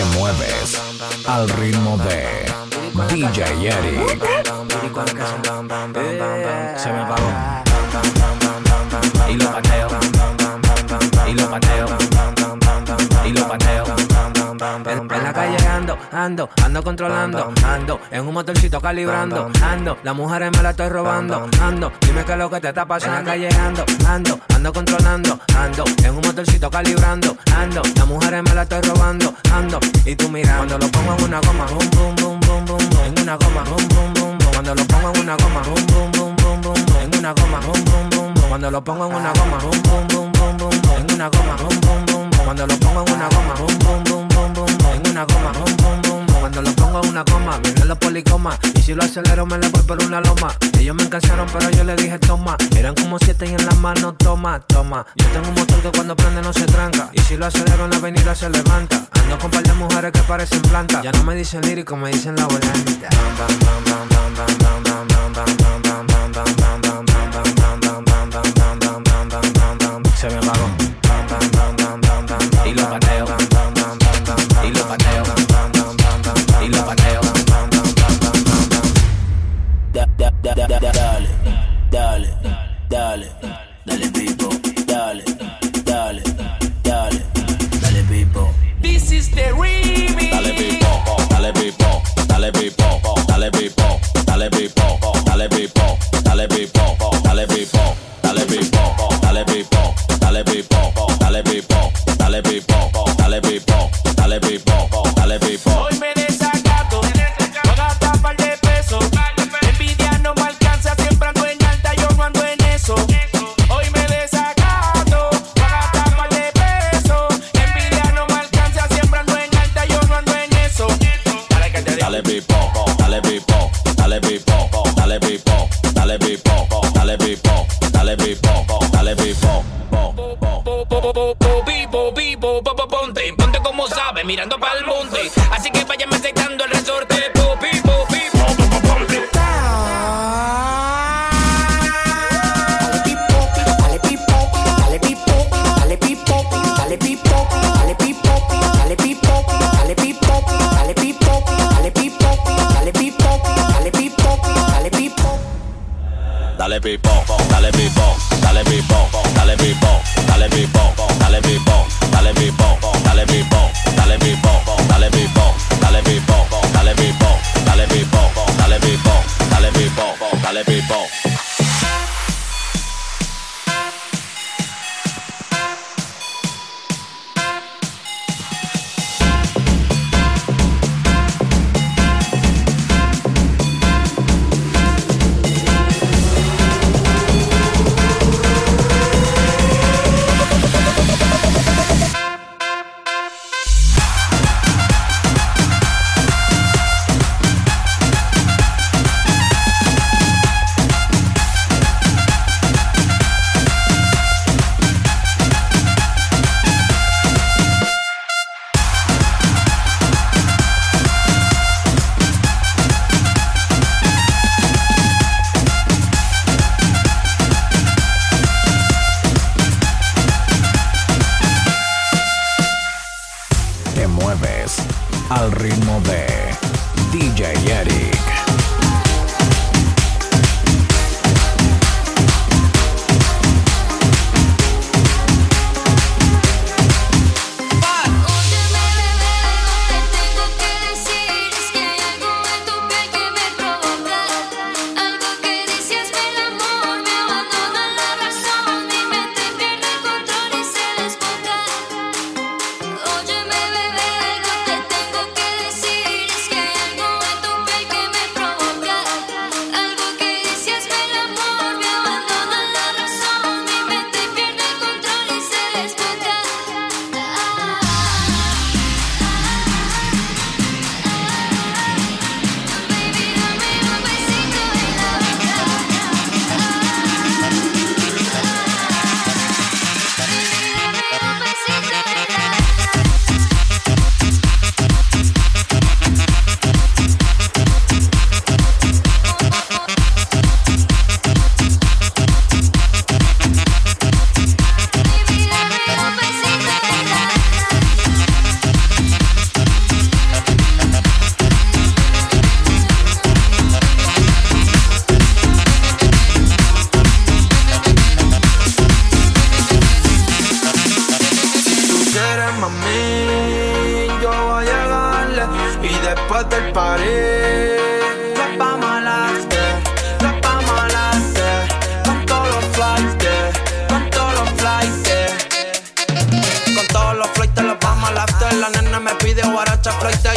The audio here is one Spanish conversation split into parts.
Te mueves al ritmo de DJ Eric. Se me apagó. Y lo pateo. Y lo pateo. Ando, ando, ando controlando, ando, en un motorcito calibrando, ando, las mujeres me la estoy robando, ando, dime qué es lo que te está pasando. En la calle ando, ando, ando controlando, ando, en un motorcito calibrando, ando, las mujeres me la estoy robando, ando, y tú mira, cuando lo pongo en una goma, boom, boom, boom, boom, boom, en una goma, boom, boom, boom, boom, cuando lo pongo en una goma, boom, boom, boom, boom, boom, en una goma, boom, boom, boom, boom, cuando lo pongo en una goma, boom, boom, boom, boom, boom, en una goma, boom, boom, boom, boom, cuando lo pongo en una goma, boom, boom, boom una goma, Cuando lo pongo en una coma, vienen los policomas. Y si lo acelero, me le voy por una loma. Ellos me encansaron, pero yo le dije toma. Eran como siete y en las manos, toma, toma. Yo tengo un motor que cuando prende no se tranca. Y si lo acelero en la avenida se levanta. Ando con par de mujeres que parecen plantas. Ya no me dicen lírico, me dicen la volante. mirando para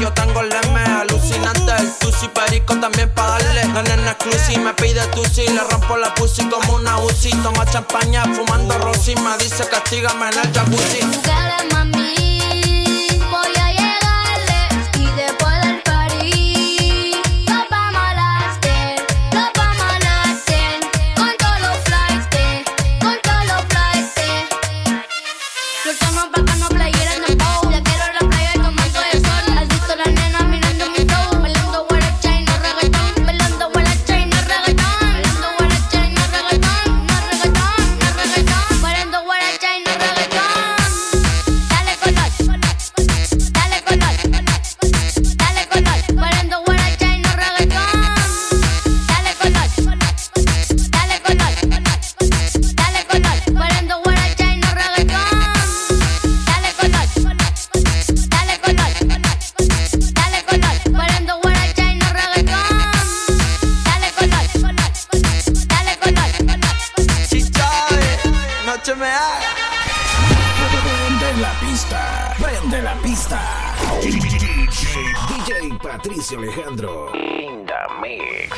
yo tengo el M alucinante. El tusi perico también pa' darle. La nena exclusive me pide tusi, le rompo la pussy como una Uzi. Toma champaña fumando rosy, me dice castígame en el jacuzzi. Mami. Alejandro. In the mix.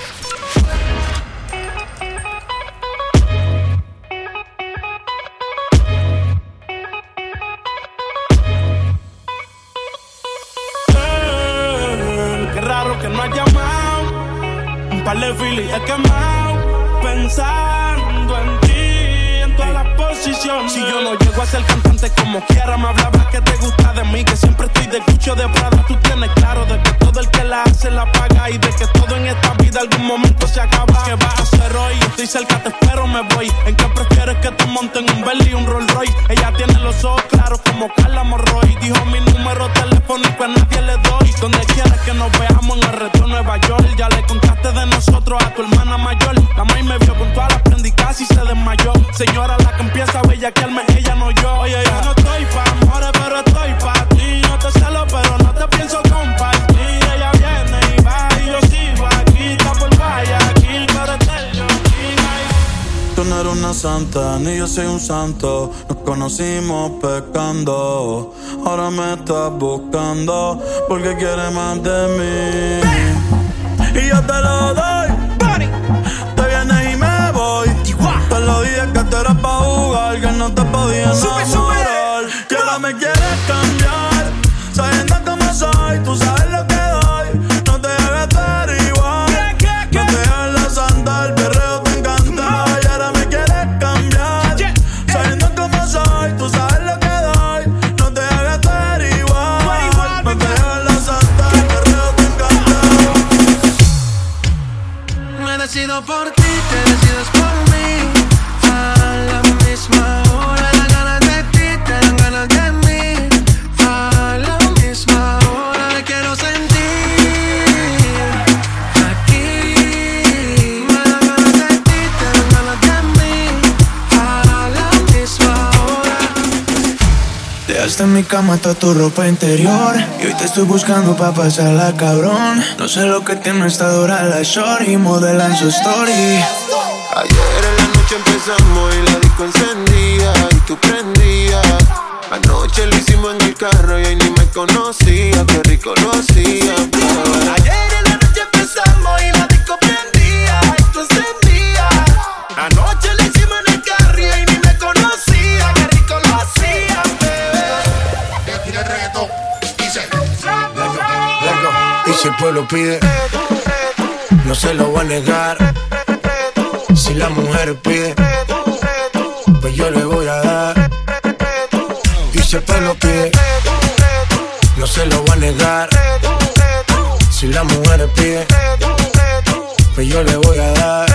qué raro que no ha llamado. Un par de filis he quemado. Pensando en ti, en todas las posiciones. Si yo no llego a ser cantante como quiera, me hablabas que te gusta de cucho de Prada. Tú tienes claro de que todo el que la hace la paga y de que todo en esta vida algún momento se acaba. ¿Qué vas a hacer hoy? Estoy cerca, te espero, me voy. ¿En qué prefieres que te monten un Bentley y un Rolls Royce? Ella tiene los ojos claros como Carla Morroy. Santa, ni yo soy un santo. Nos conocimos pecando. Ahora me estás buscando porque quieres más de mí. Y yo te lo doy. Te vienes y me voy. Te lo dije que te eras pa' jugar, que no te podía enamorar. Que ahora me quieres cambiar, sabiendo cómo soy, tú sabes lo mi cama toda tu ropa interior Y hoy te estoy buscando pa' pasarla cabrón No sé lo que tiene esta dura la shorty Modelan su story Ayer en la noche empezamos y la disco encendía y tú prendías. Anoche lo hicimos en el carro y ahí ni me conocía, qué rico lo hacía. Ayer en la si el pueblo pide No se lo voy a negar. Si la mujer pide Pues yo le voy a dar. Y si el pueblo pide No se lo voy a negar. Si la mujer pide Pues yo le voy a dar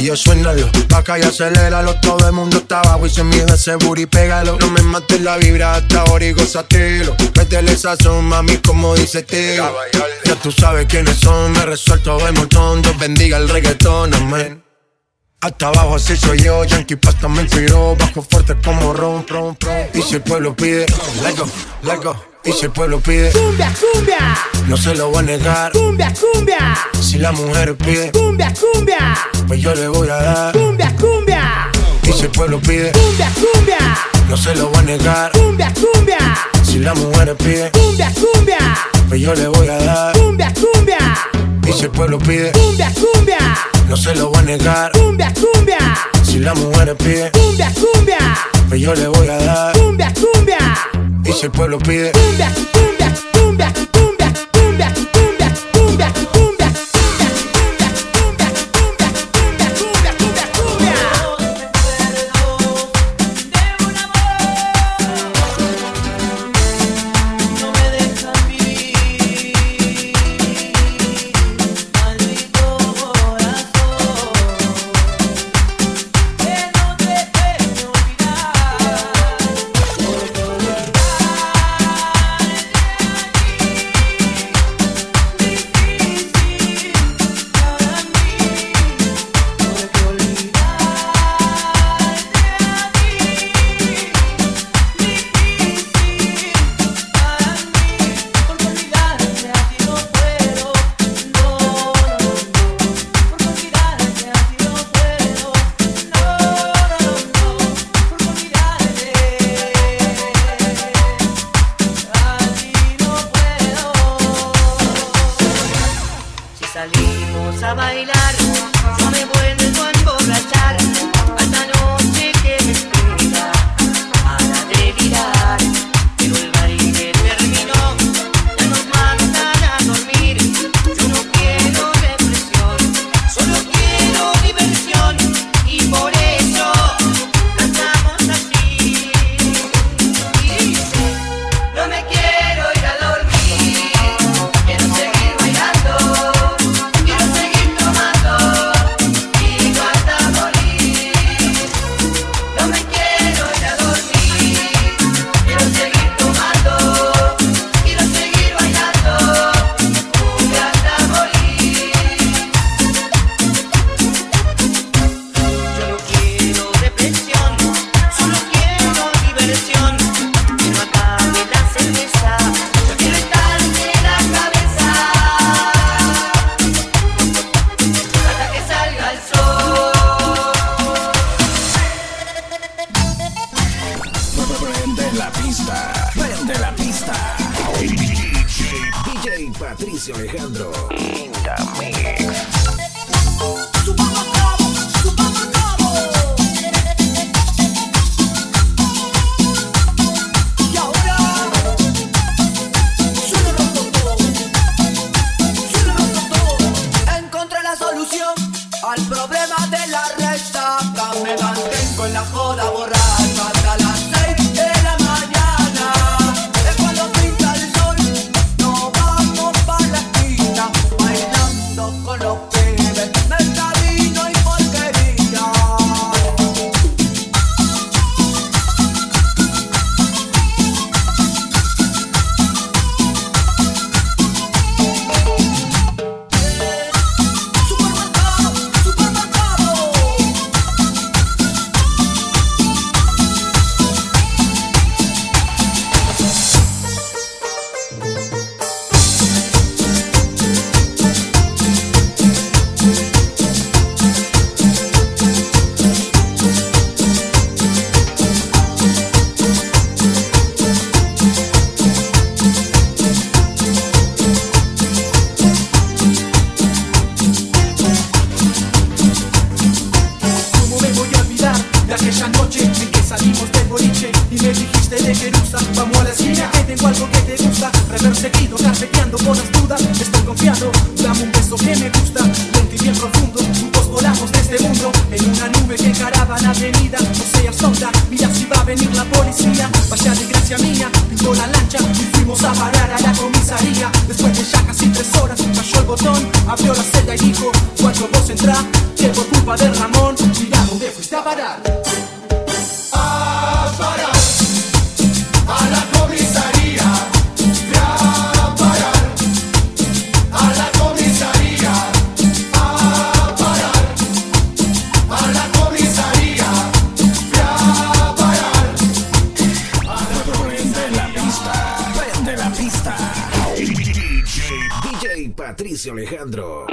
Gatillo suénalo, acá y aceléralo. Todo el mundo está abajo y se mide ese booty, pégalo. No me mates la vibra hasta ahora y gozatelo. Métele sazón, mami, como dice tío. Ya tú sabes quiénes son, me resuelto de montón. Dios bendiga el reggaetón, amén. Hasta abajo así soy yo, Yankee Pasta me inspiró, bajo fuerte como ron, ron, ron. Y si el pueblo pide, let go, let go. Y si el pueblo pide cumbia, cumbia, no se lo voy a negar. Cumbia, cumbia. Si la mujer pide cumbia, cumbia, pues yo le voy a dar. Cumbia, cumbia. Y si el pueblo pide cumbia, cumbia, no se lo voy a negar. Cumbia, cumbia. Si la mujer pide cumbia, cumbia, pues yo le voy a dar. Cumbia, cumbia. Y si el pueblo pide cumbia, cumbia, no se lo voy a negar. Cumbia, cumbia. Si la mujer pide cumbia, cumbia, pues yo le voy a dar. Cumbia, cumbia. Y si el pueblo pide. Cumbia, cumbia, cumbia, cumbia. Patricio Alejandro. Quinta Mix. Mix.